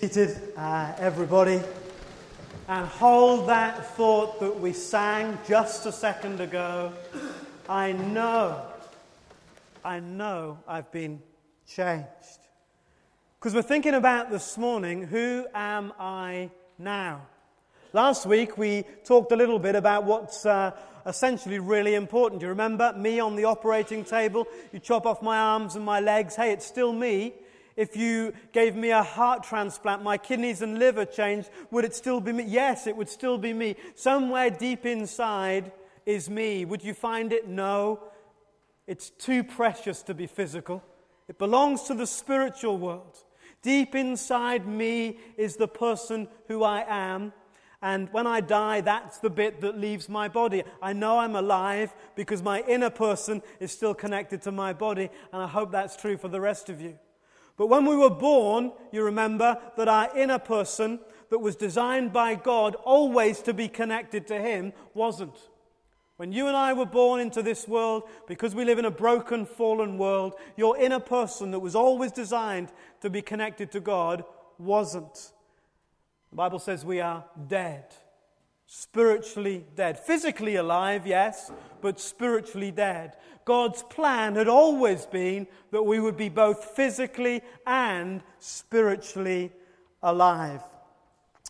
Seated, uh, everybody, and hold that thought that we sang just a second ago. I know, I know I've been changed. Because we're thinking about this morning who am I now? Last week we talked a little bit about what's uh, essentially really important. Do you remember me on the operating table? You chop off my arms and my legs. Hey, it's still me. If you gave me a heart transplant, my kidneys and liver changed, would it still be me? Yes, it would still be me. Somewhere deep inside is me. Would you find it? No. It's too precious to be physical. It belongs to the spiritual world. Deep inside me is the person who I am. And when I die, that's the bit that leaves my body. I know I'm alive because my inner person is still connected to my body, and I hope that's true for the rest of you. But when we were born, you remember that our inner person that was designed by God always to be connected to Him wasn't. When you and I were born into this world, because we live in a broken, fallen world, your inner person that was always designed to be connected to God wasn't. The Bible says we are dead, spiritually dead. Physically alive, yes, but spiritually dead. God's plan had always been that we would be both physically and spiritually alive.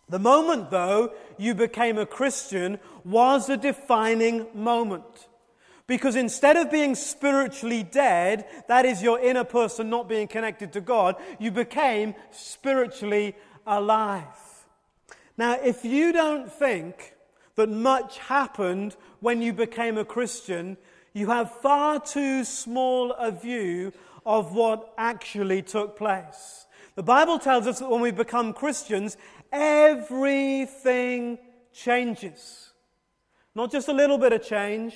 The moment, though, you became a Christian was a defining moment. Because instead of being spiritually dead, that is your inner person not being connected to God, you became spiritually alive. Now, if you don't think that much happened when you became a Christian, you have far too small a view of what actually took place. The Bible tells us that when we become Christians, everything changes. Not just a little bit of change,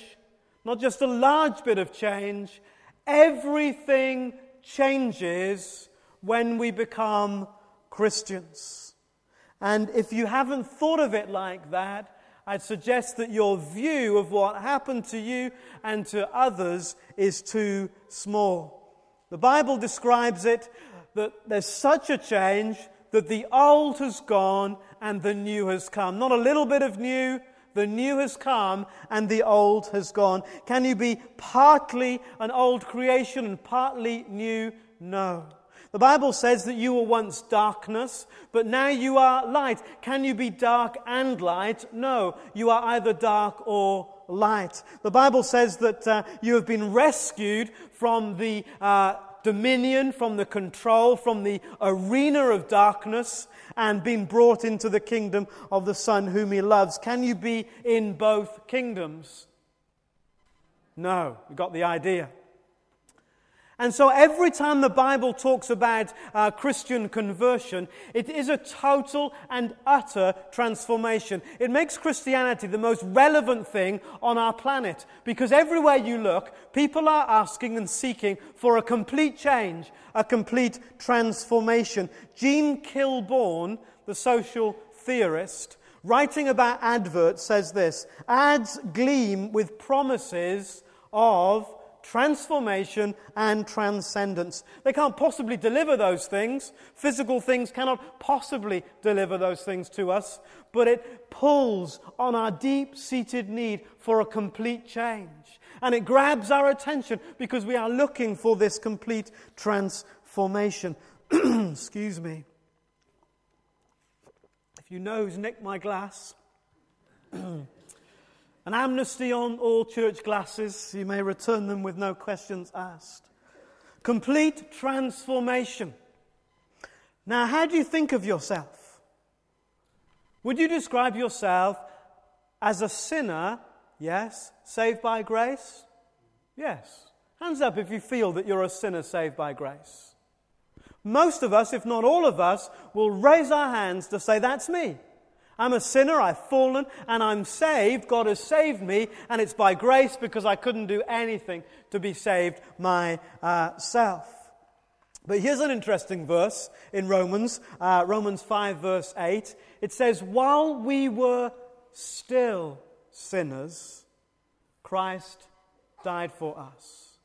not just a large bit of change. Everything changes when we become Christians. And if you haven't thought of it like that, I'd suggest that your view of what happened to you and to others is too small. The Bible describes it that there's such a change that the old has gone and the new has come. Not a little bit of new, the new has come and the old has gone. Can you be partly an old creation and partly new? No. The Bible says that you were once darkness, but now you are light. Can you be dark and light? No. You are either dark or light. The Bible says that uh, you have been rescued from the uh, dominion, from the control, from the arena of darkness, and been brought into the kingdom of the Son whom He loves. Can you be in both kingdoms? No. You got the idea. And so every time the Bible talks about uh, Christian conversion, it is a total and utter transformation. It makes Christianity the most relevant thing on our planet because everywhere you look, people are asking and seeking for a complete change, a complete transformation. Jean Kilbourne, the social theorist, writing about adverts, says this Ads gleam with promises of transformation and transcendence. They can't possibly deliver those things. Physical things cannot possibly deliver those things to us, but it pulls on our deep seated need for a complete change. And it grabs our attention because we are looking for this complete transformation. Excuse me. If you nose nick my glass, An amnesty on all church glasses. You may return them with no questions asked. Complete transformation. Now, how do you think of yourself? Would you describe yourself as a sinner? Yes. Saved by grace? Yes. Hands up if you feel that you're a sinner saved by grace. Most of us, if not all of us, will raise our hands to say, That's me. I'm a sinner, I've fallen, and I'm saved. God has saved me, and it's by grace because I couldn't do anything to be saved myself. But here's an interesting verse in Romans, uh, Romans 5, verse 8. It says, While we were still sinners, Christ died for us.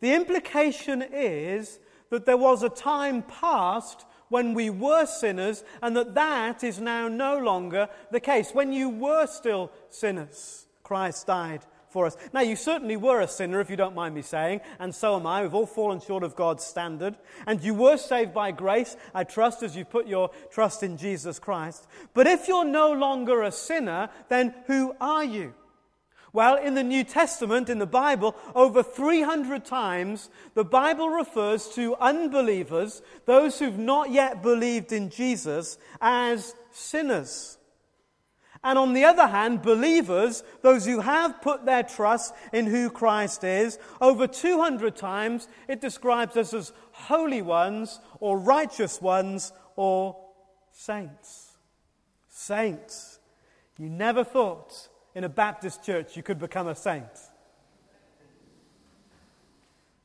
The implication is that there was a time past when we were sinners, and that that is now no longer the case. When you were still sinners, Christ died for us. Now, you certainly were a sinner, if you don't mind me saying, and so am I. We've all fallen short of God's standard. And you were saved by grace, I trust, as you put your trust in Jesus Christ. But if you're no longer a sinner, then who are you? Well, in the New Testament, in the Bible, over 300 times, the Bible refers to unbelievers, those who've not yet believed in Jesus, as sinners. And on the other hand, believers, those who have put their trust in who Christ is, over 200 times it describes us as holy ones or righteous ones or saints. Saints. You never thought in a Baptist church you could become a saint.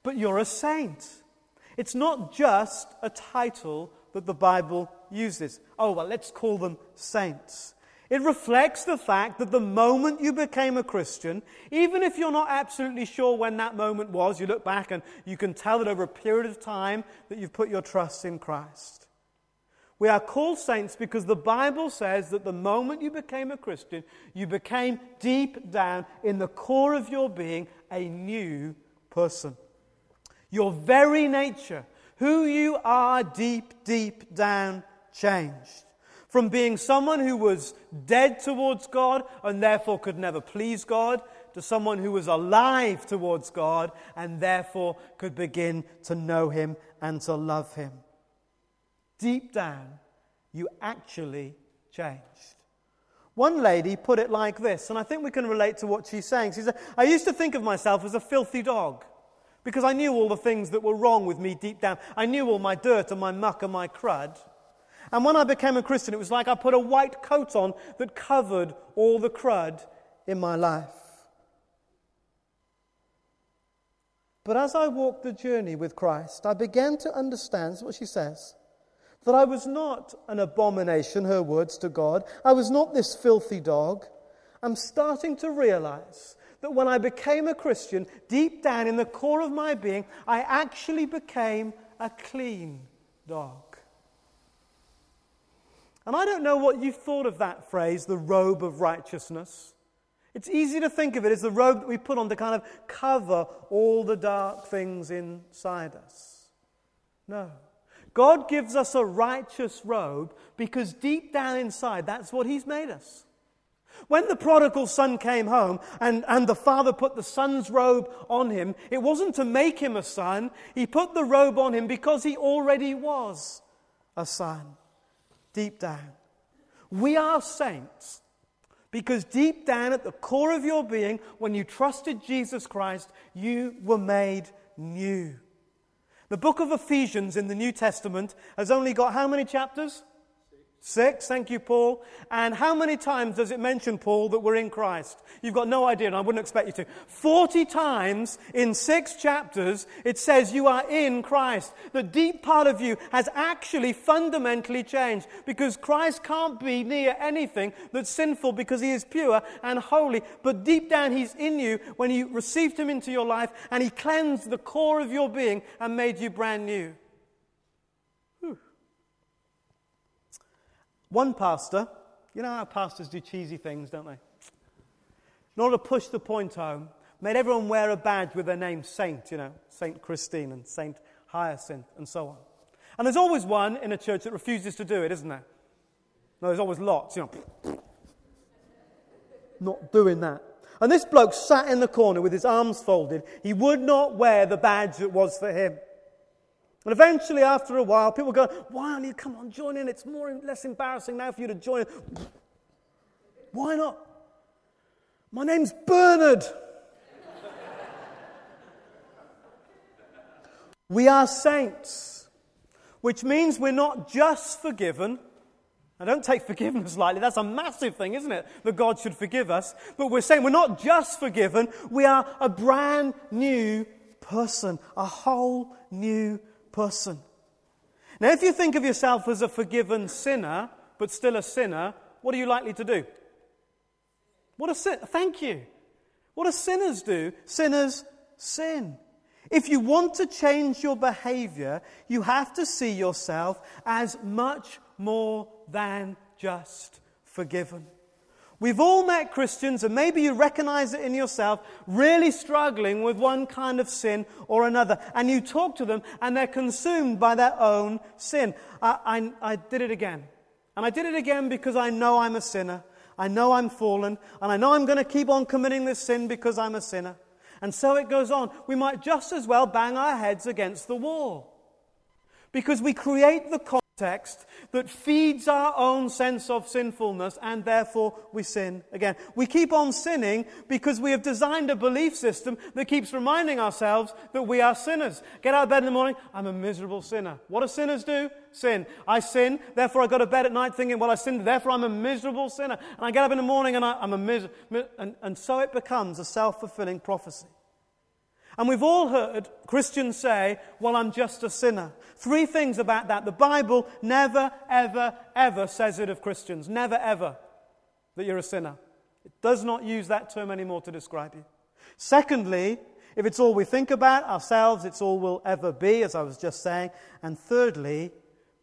But you're a saint. It's not just a title that the Bible uses. Oh, well, let's call them saints. It reflects the fact that the moment you became a Christian, even if you're not absolutely sure when that moment was, you look back and you can tell that over a period of time that you've put your trust in Christ. We are called saints because the Bible says that the moment you became a Christian, you became deep down in the core of your being a new person. Your very nature, who you are deep, deep down, changed. From being someone who was dead towards God and therefore could never please God, to someone who was alive towards God and therefore could begin to know Him and to love Him. Deep down, you actually changed. One lady put it like this, and I think we can relate to what she's saying. She said, I used to think of myself as a filthy dog because I knew all the things that were wrong with me deep down. I knew all my dirt and my muck and my crud. And when I became a Christian, it was like I put a white coat on that covered all the crud in my life. But as I walked the journey with Christ, I began to understand what she says that I was not an abomination, her words to God. I was not this filthy dog. I'm starting to realize that when I became a Christian, deep down in the core of my being, I actually became a clean dog. And I don't know what you thought of that phrase, the robe of righteousness. It's easy to think of it as the robe that we put on to kind of cover all the dark things inside us. No. God gives us a righteous robe because deep down inside, that's what He's made us. When the prodigal son came home and, and the father put the son's robe on him, it wasn't to make him a son. He put the robe on him because he already was a son deep down. We are saints because deep down at the core of your being, when you trusted Jesus Christ, you were made new. The book of Ephesians in the New Testament has only got how many chapters? Six, thank you, Paul. And how many times does it mention, Paul, that we're in Christ? You've got no idea, and I wouldn't expect you to. Forty times in six chapters, it says you are in Christ. The deep part of you has actually fundamentally changed because Christ can't be near anything that's sinful because he is pure and holy. But deep down, he's in you when you received him into your life and he cleansed the core of your being and made you brand new. One pastor, you know how pastors do cheesy things, don't they? In order to push the point home, made everyone wear a badge with their name Saint, you know, Saint Christine and Saint Hyacinth and so on. And there's always one in a church that refuses to do it, isn't there? No, there's always lots, you know. Not doing that. And this bloke sat in the corner with his arms folded. He would not wear the badge that was for him. And eventually, after a while, people go, Why don't you come on, join in? It's more less embarrassing now for you to join in. Why not? My name's Bernard. we are saints, which means we're not just forgiven. I don't take forgiveness lightly. That's a massive thing, isn't it? That God should forgive us. But we're saying we're not just forgiven, we are a brand new person, a whole new person. Now, if you think of yourself as a forgiven sinner, but still a sinner, what are you likely to do? What a sin. Thank you. What do sinners do? Sinners sin. If you want to change your behavior, you have to see yourself as much more than just forgiven. We've all met Christians, and maybe you recognize it in yourself, really struggling with one kind of sin or another. And you talk to them, and they're consumed by their own sin. I, I, I did it again. And I did it again because I know I'm a sinner. I know I'm fallen. And I know I'm going to keep on committing this sin because I'm a sinner. And so it goes on. We might just as well bang our heads against the wall. Because we create the text that feeds our own sense of sinfulness and therefore we sin again. We keep on sinning because we have designed a belief system that keeps reminding ourselves that we are sinners. Get out of bed in the morning, I'm a miserable sinner. What do sinners do? Sin. I sin, therefore I go to bed at night thinking, well, I sinned, therefore I'm a miserable sinner. And I get up in the morning and I, am a miserable, and, and so it becomes a self fulfilling prophecy. And we've all heard Christians say, Well, I'm just a sinner. Three things about that. The Bible never, ever, ever says it of Christians. Never, ever that you're a sinner. It does not use that term anymore to describe you. Secondly, if it's all we think about ourselves, it's all we'll ever be, as I was just saying. And thirdly,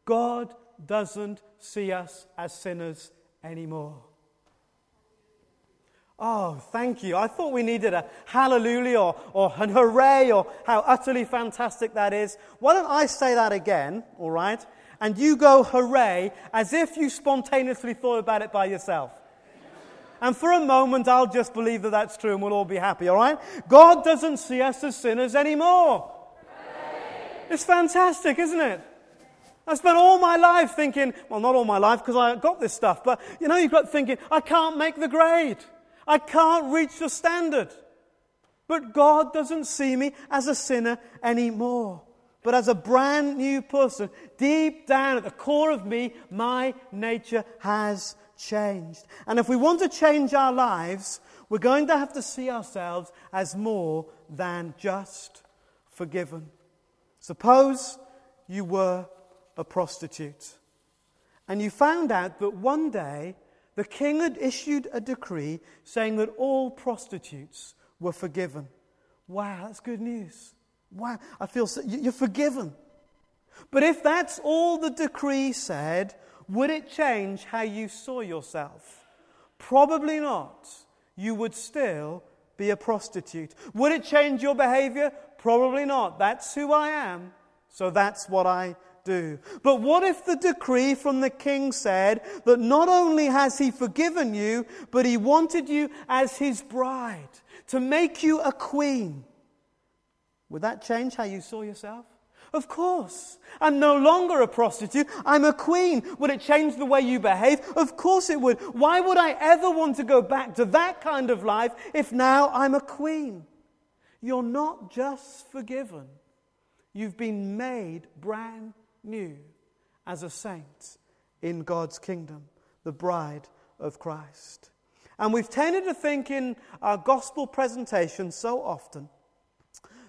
God doesn't see us as sinners anymore. Oh, thank you. I thought we needed a hallelujah or, or an hooray or how utterly fantastic that is. Why don't I say that again, all right? And you go hooray as if you spontaneously thought about it by yourself. And for a moment, I'll just believe that that's true and we'll all be happy, all right? God doesn't see us as sinners anymore. It's fantastic, isn't it? I spent all my life thinking, well, not all my life because I got this stuff, but you know, you've got thinking, I can't make the grade. I can't reach the standard. But God doesn't see me as a sinner anymore, but as a brand new person. Deep down at the core of me, my nature has changed. And if we want to change our lives, we're going to have to see ourselves as more than just forgiven. Suppose you were a prostitute and you found out that one day the king had issued a decree saying that all prostitutes were forgiven. Wow, that's good news. Wow, I feel so, you're forgiven. But if that's all the decree said, would it change how you saw yourself? Probably not. You would still be a prostitute. Would it change your behavior? Probably not. That's who I am, so that's what I do. But what if the decree from the king said that not only has he forgiven you, but he wanted you as his bride, to make you a queen? Would that change how you saw yourself? Of course. I'm no longer a prostitute. I'm a queen. Would it change the way you behave? Of course it would. Why would I ever want to go back to that kind of life if now I'm a queen? You're not just forgiven, you've been made brand new as a saint in God's kingdom, the bride of Christ. And we've tended to think in our gospel presentation so often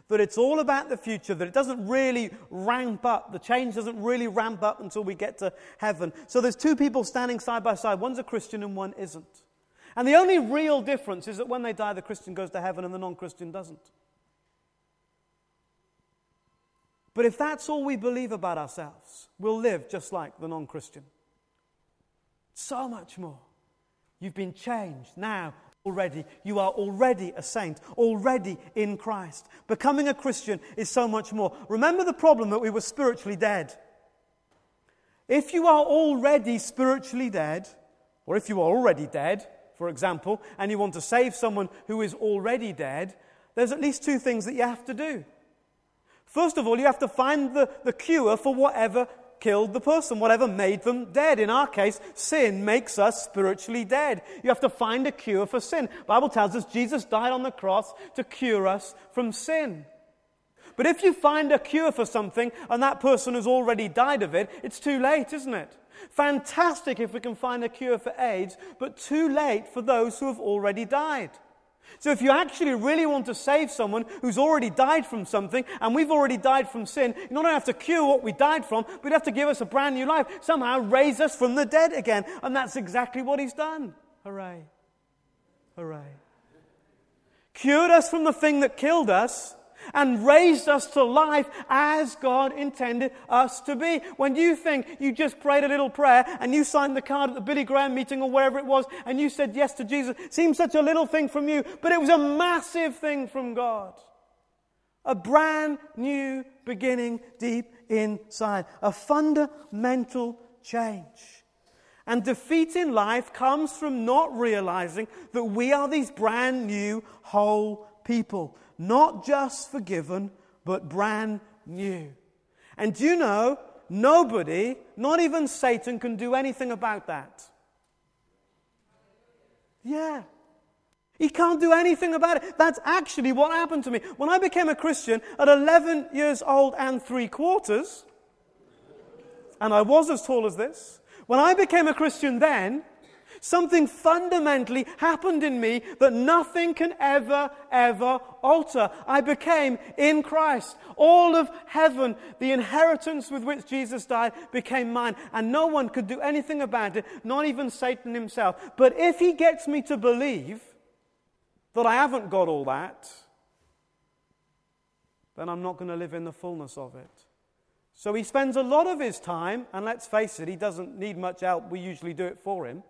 that it's all about the future, that it doesn't really ramp up, the change doesn't really ramp up until we get to heaven. So there's two people standing side by side, one's a Christian and one isn't. And the only real difference is that when they die, the Christian goes to heaven and the non Christian doesn't. But if that's all we believe about ourselves, we'll live just like the non Christian. So much more. You've been changed now already. You are already a saint, already in Christ. Becoming a Christian is so much more. Remember the problem that we were spiritually dead. If you are already spiritually dead, or if you are already dead, for example, and you want to save someone who is already dead, there's at least two things that you have to do. First of all, you have to find the, the cure for whatever killed the person, whatever made them dead. In our case, sin makes us spiritually dead. You have to find a cure for sin. The Bible tells us Jesus died on the cross to cure us from sin. But if you find a cure for something and that person has already died of it, it's too late, isn't it? Fantastic if we can find a cure for AIDS, but too late for those who have already died. So, if you actually really want to save someone who's already died from something, and we've already died from sin, you not only have to cure what we died from, but you have to give us a brand new life, somehow raise us from the dead again. And that's exactly what he's done. Hooray. Hooray. Cured us from the thing that killed us, and raised us to life as God intended us to be. When you think you just prayed a little prayer and you signed the card at the Billy Graham meeting or wherever it was and you said yes to Jesus, seems such a little thing from you, but it was a massive thing from God. A brand new beginning deep inside. A fundamental change. And defeat in life comes from not realizing that we are these brand new, whole people. Not just forgiven, but brand new. And do you know, nobody, not even Satan, can do anything about that. Yeah. He can't do anything about it. That's actually what happened to me. When I became a Christian at 11 years old and three quarters, and I was as tall as this, when I became a Christian then, something fundamentally happened in me that nothing can ever, ever alter. I became in Christ. All of heaven, the inheritance with which Jesus died, became mine. And no one could do anything about it, not even Satan himself. But if he gets me to believe that I haven't got all that, then I'm not going to live in the fullness of it. So he spends a lot of his time, and let's face it, he doesn't need much help. We usually do it for him.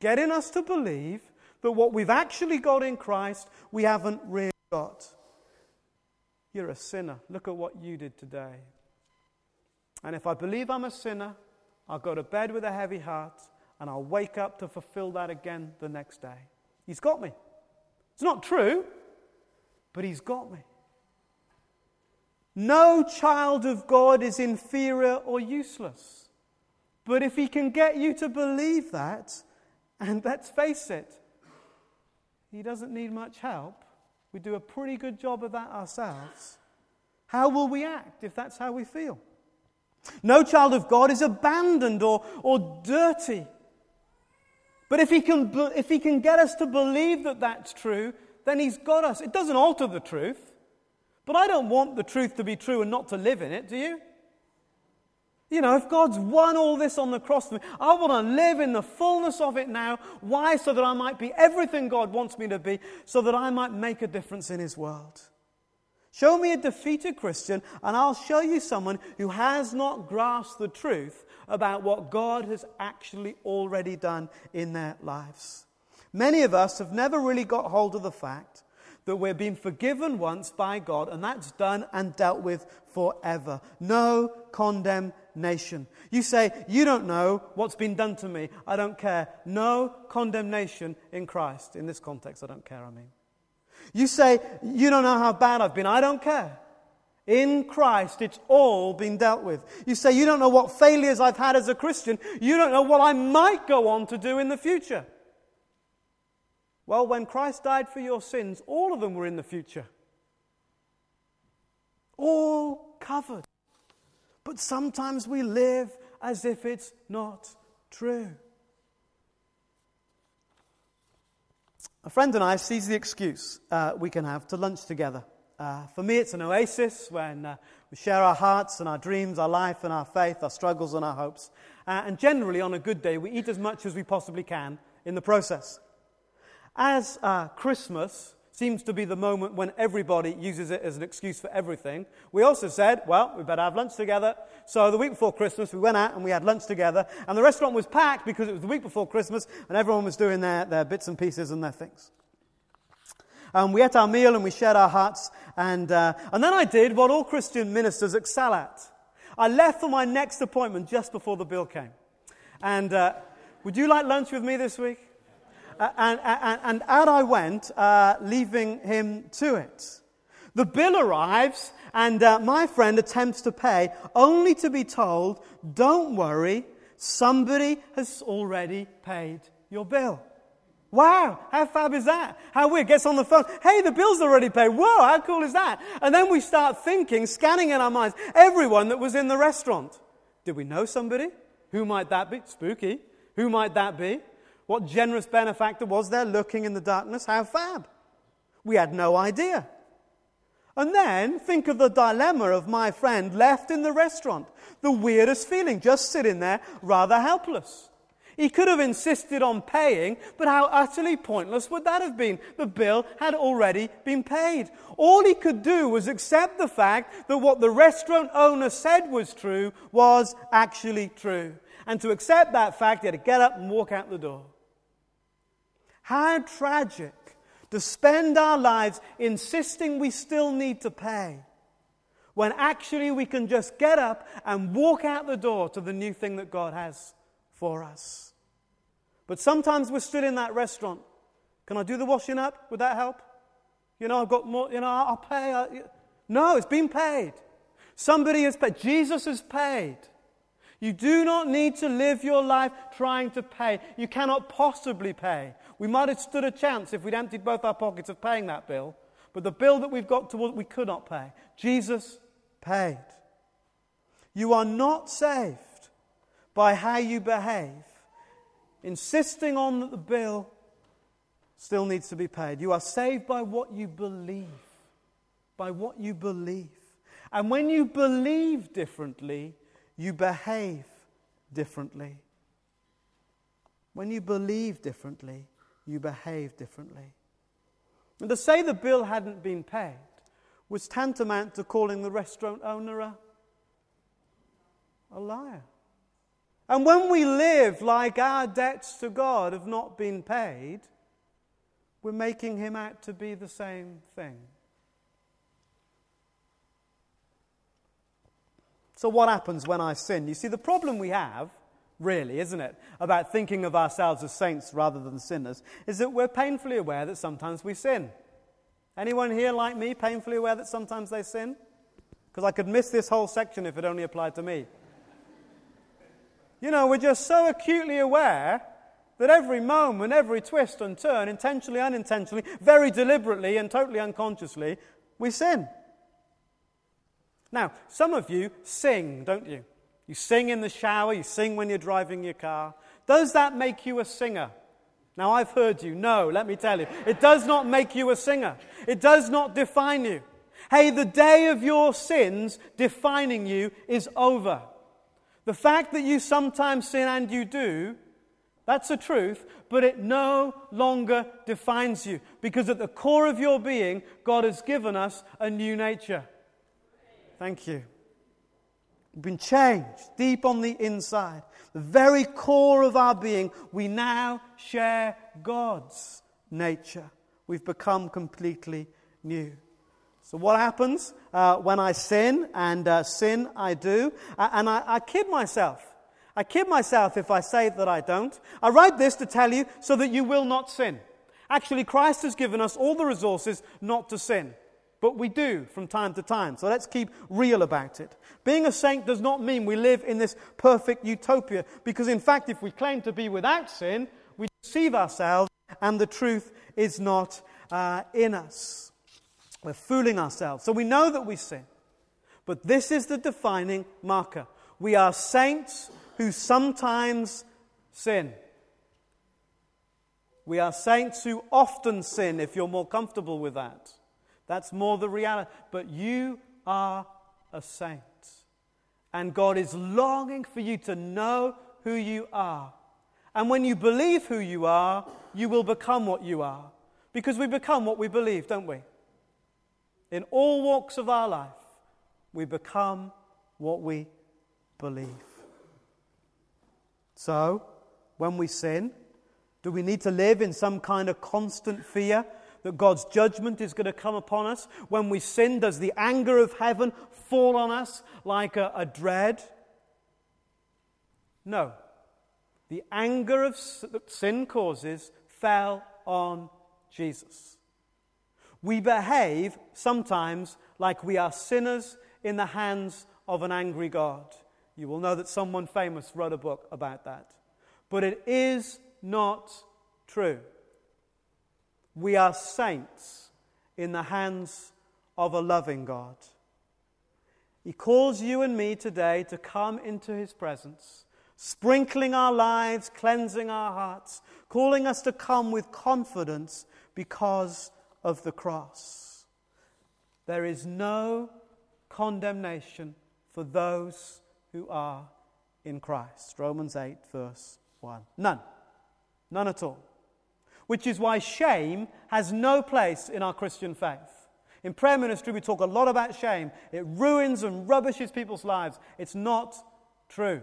Getting us to believe that what we've actually got in Christ, we haven't really got. You're a sinner. Look at what you did today. And if I believe I'm a sinner, I'll go to bed with a heavy heart, and I'll wake up to fulfill that again the next day. He's got me. It's not true, but He's got me. No child of God is inferior or useless. But if He can get you to believe that, and let's face it, He doesn't need much help. We do a pretty good job of that ourselves. How will we act if that's how we feel? No child of God is abandoned or, or dirty. But if he, can, if he can get us to believe that that's true, then he's got us. It doesn't alter the truth. But I don't want the truth to be true and not to live in it, do you? You know, if God's won all this on the cross for me, I want to live in the fullness of it now. Why? So that I might be everything God wants me to be, so that I might make a difference in His world. Show me a defeated Christian, and I'll show you someone who has not grasped the truth about what God has actually already done in their lives. Many of us have never really got hold of the fact that we're being forgiven once by God, and that's done and dealt with forever. No condemnation. You say, You don't know what's been done to me. I don't care. No condemnation in Christ. In this context, I don't care, I mean. You say, You don't know how bad I've been. I don't care. In Christ, it's all been dealt with. You say, You don't know what failures I've had as a Christian. You don't know what I might go on to do in the future. Well, when Christ died for your sins, all of them were in the future. All covered. But sometimes we live as if it's not true. A friend and I seize the excuse uh, we can have to lunch together. Uh, for me, it's an oasis when uh, we share our hearts and our dreams, our life and our faith, our struggles and our hopes. Uh, and generally, on a good day, we eat as much as we possibly can in the process. As uh, Christmas seems to be the moment when everybody uses it as an excuse for everything, we also said, well, we better have lunch together. So the week before Christmas, we went out and we had lunch together. And the restaurant was packed because it was the week before Christmas and everyone was doing their, their bits and pieces and their things. Um, we ate our meal and we shared our hearts. And, uh, and then I did what all Christian ministers excel at. I left for my next appointment just before the bill came. And uh, would you like lunch with me this week? And, and, and out I went, uh, leaving him to it. The bill arrives, and uh, my friend attempts to pay, only to be told, Don't worry, somebody has already paid your bill. Wow, how fab is that? How weird. Gets on the phone. Hey, the bill's already paid. Whoa, how cool is that? And then we start thinking, scanning in our minds, everyone that was in the restaurant. Did we know somebody? Who might that be? Spooky. Who might that be? What generous benefactor was there looking in the darkness? How fab. We had no idea. And then think of the dilemma of my friend left in the restaurant. The weirdest feeling, just sitting there, rather helpless. He could have insisted on paying, but how utterly pointless would that have been? The bill had already been paid. All he could do was accept the fact that what the restaurant owner said was true was actually true. And to accept that fact, he had to get up and walk out the door. How tragic to spend our lives insisting we still need to pay when actually we can just get up and walk out the door to the new thing that God has for us. But sometimes we're still in that restaurant. Can I do the washing up? Would that help? You know, I've got more, you know, I'll pay. I, no, it's been paid. Somebody has paid. Jesus has paid. You do not need to live your life trying to pay. You cannot possibly pay. We might have stood a chance if we'd emptied both our pockets of paying that bill, but the bill that we've got towards we could not pay. Jesus paid. You are not saved by how you behave, insisting on that the bill still needs to be paid. You are saved by what you believe. By what you believe. And when you believe differently, you behave differently. When you believe differently, you behave differently. And to say the bill hadn't been paid was tantamount to calling the restaurant owner a, a liar. And when we live like our debts to God have not been paid, we're making him out to be the same thing. So, what happens when I sin? You see, the problem we have, really, isn't it, about thinking of ourselves as saints rather than sinners, is that we're painfully aware that sometimes we sin. Anyone here like me, painfully aware that sometimes they sin? Because I could miss this whole section if it only applied to me. You know, we're just so acutely aware that every moment, every twist and turn, intentionally, unintentionally, very deliberately, and totally unconsciously, we sin. Now, some of you sing, don't you? You sing in the shower, you sing when you're driving your car. Does that make you a singer? Now, I've heard you. No, let me tell you. It does not make you a singer, it does not define you. Hey, the day of your sins defining you is over. The fact that you sometimes sin and you do, that's the truth, but it no longer defines you. Because at the core of your being, God has given us a new nature. Thank you. We've been changed deep on the inside. The very core of our being, we now share God's nature. We've become completely new. So, what happens uh, when I sin? And uh, sin I do. Uh, and I, I kid myself. I kid myself if I say that I don't. I write this to tell you so that you will not sin. Actually, Christ has given us all the resources not to sin. But we do from time to time. So let's keep real about it. Being a saint does not mean we live in this perfect utopia, because in fact, if we claim to be without sin, we deceive ourselves and the truth is not uh, in us. We're fooling ourselves. So we know that we sin. But this is the defining marker. We are saints who sometimes sin. We are saints who often sin, if you're more comfortable with that. That's more the reality. But you are a saint. And God is longing for you to know who you are. And when you believe who you are, you will become what you are. Because we become what we believe, don't we? In all walks of our life, we become what we believe. So, when we sin, do we need to live in some kind of constant fear that God's judgment is going to come upon us? When we sin, does the anger of heaven fall on us like a, a dread? No. The anger of that sin causes fell on Jesus. We behave sometimes like we are sinners in the hands of an angry God. You will know that someone famous wrote a book about that. But it is not true. We are saints in the hands of a loving God. He calls you and me today to come into His presence, sprinkling our lives, cleansing our hearts, calling us to come with confidence because of the cross. There is no condemnation for those who are in Christ. Romans 8, verse one. None. None at all. Which is why shame has no place in our Christian faith. In prayer ministry, we talk a lot about shame. It ruins and rubbishes people's lives. It's not true.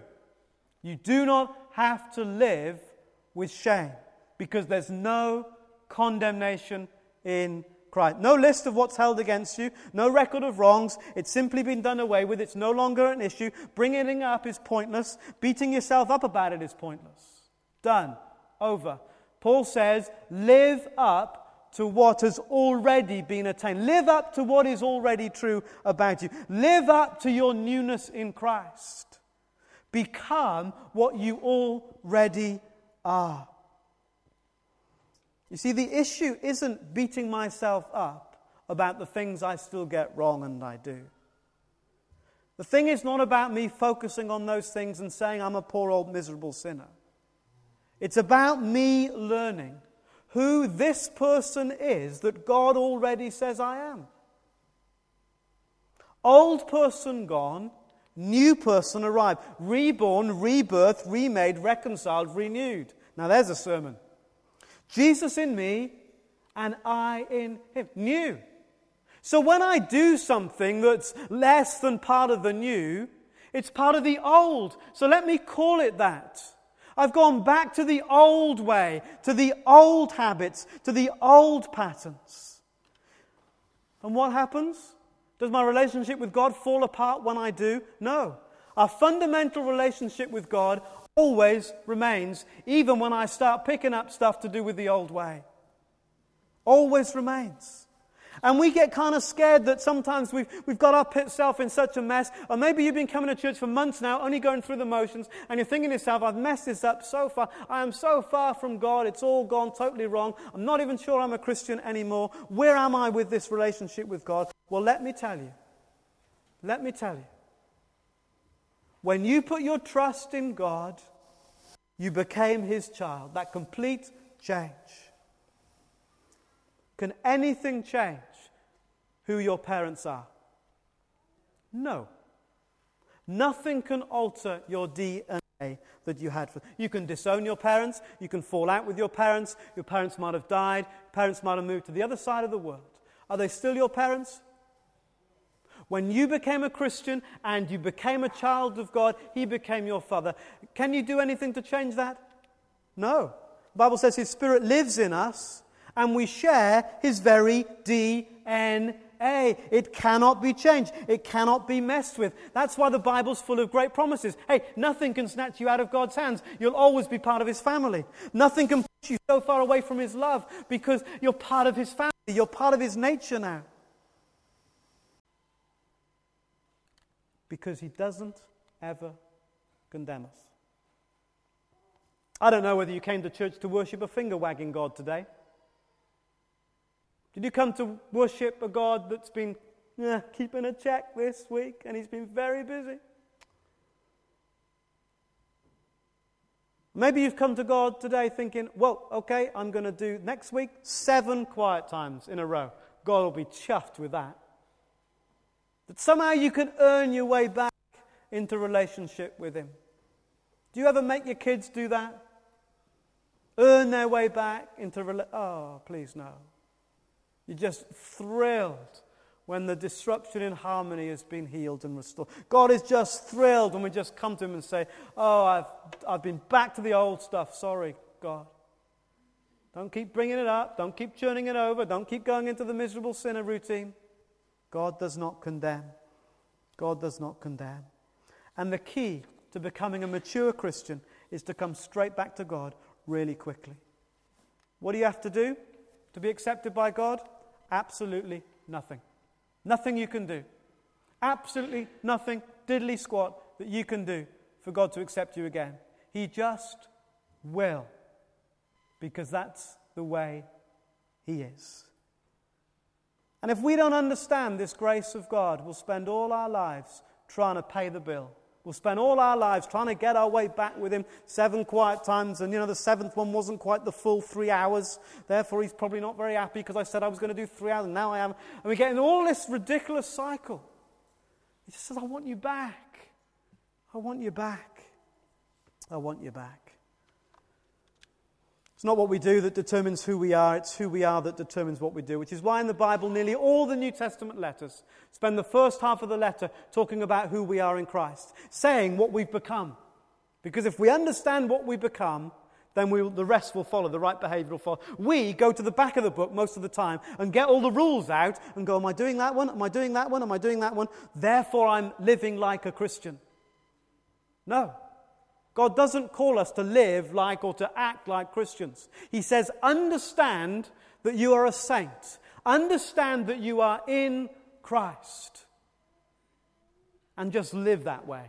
You do not have to live with shame because there's no condemnation in Christ. No list of what's held against you, no record of wrongs. It's simply been done away with. It's no longer an issue. Bringing it up is pointless. Beating yourself up about it is pointless. Done. Over. Paul says, live up to what has already been attained. Live up to what is already true about you. Live up to your newness in Christ. Become what you already are. You see, the issue isn't beating myself up about the things I still get wrong and I do. The thing is not about me focusing on those things and saying I'm a poor old miserable sinner. It's about me learning who this person is that God already says I am. Old person gone, new person arrived. Reborn, rebirth, remade, reconciled, renewed. Now there's a sermon. Jesus in me and I in him. New. So when I do something that's less than part of the new, it's part of the old. So let me call it that. I've gone back to the old way, to the old habits, to the old patterns. And what happens? Does my relationship with God fall apart when I do? No. Our fundamental relationship with God always remains, even when I start picking up stuff to do with the old way. Always remains. And we get kind of scared that sometimes we've, we've got ourselves in such a mess. Or maybe you've been coming to church for months now, only going through the motions, and you're thinking to yourself, I've messed this up so far. I am so far from God. It's all gone totally wrong. I'm not even sure I'm a Christian anymore. Where am I with this relationship with God? Well, let me tell you. Let me tell you. When you put your trust in God, you became his child. That complete change. Can anything change who your parents are? No. Nothing can alter your DNA that you had. You can disown your parents. You can fall out with your parents. Your parents might have died. Parents might have moved to the other side of the world. Are they still your parents? When you became a Christian and you became a child of God, He became your Father. Can you do anything to change that? No. The Bible says His Spirit lives in us and we share His very DNA. Hey, it cannot be changed. It cannot be messed with. That's why the Bible's full of great promises. Hey, nothing can snatch you out of God's hands. You'll always be part of His family. Nothing can push you so far away from His love because you're part of His family. You're part of His nature now. because he doesn't ever condemn us. I don't know whether you came to church to worship a finger wagging God today. Did you come to worship a God that's been eh, keeping a check this week and he's been very busy? Maybe you've come to God today thinking, well, okay, I'm going to do next week seven quiet times in a row. God will be chuffed with that. That somehow you can earn your way back into relationship with Him. Do you ever make your kids do that? Earn their way back into relationship? Oh, please no. You're just thrilled when the disruption in harmony has been healed and restored. God is just thrilled when we just come to Him and say, Oh, I've, I've been back to the old stuff. Sorry, God. Don't keep bringing it up. Don't keep churning it over. Don't keep going into the miserable sinner routine. God does not condemn. God does not condemn. And the key to becoming a mature Christian is to come straight back to God really quickly. What do you have to do to be accepted by God? Absolutely nothing. Nothing you can do. Absolutely nothing, diddly squat, that you can do for God to accept you again. He just will, because that's the way He is. And if we don't understand this grace of God, we'll spend all our lives trying to pay the bill. We'll spend all our lives trying to get our way back with Him seven quiet times, and you know, the seventh one wasn't quite the full three hours. Therefore, He's probably not very happy because I said I was going to do three hours, and now I am. And we get in all this ridiculous cycle. He just says, I want you back. I want you back. I want you back. It's not what we do that determines who we are, it's who we are that determines what we do, which is why in the Bible, nearly all the New Testament letters spend the first half of the letter talking about who we are in Christ, saying what we've become. Because if we understand what we become, then the rest will follow, the right behavior will follow. We go to the back of the book most of the time and get all the rules out and go, Am I doing that one? Am I doing that one? Am I doing that one? Therefore, I'm living like a Christian. No. God doesn't call us to live like or to act like Christians. He says, understand that you are a saint. Understand that you are in Christ. And just live that way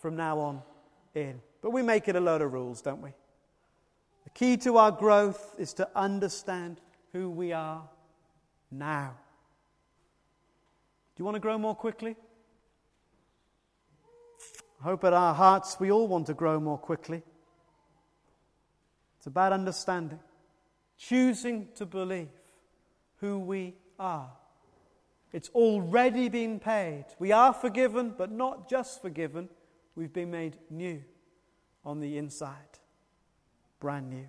from now on in. But we make it a load of rules, don't we? The key to our growth is to understand who we are now. Do you want to grow more quickly? I hope at our hearts we all want to grow more quickly. It's about understanding, choosing to believe who we are. It's already been paid. We are forgiven, but not just forgiven, we've been made new on the inside. Brand new.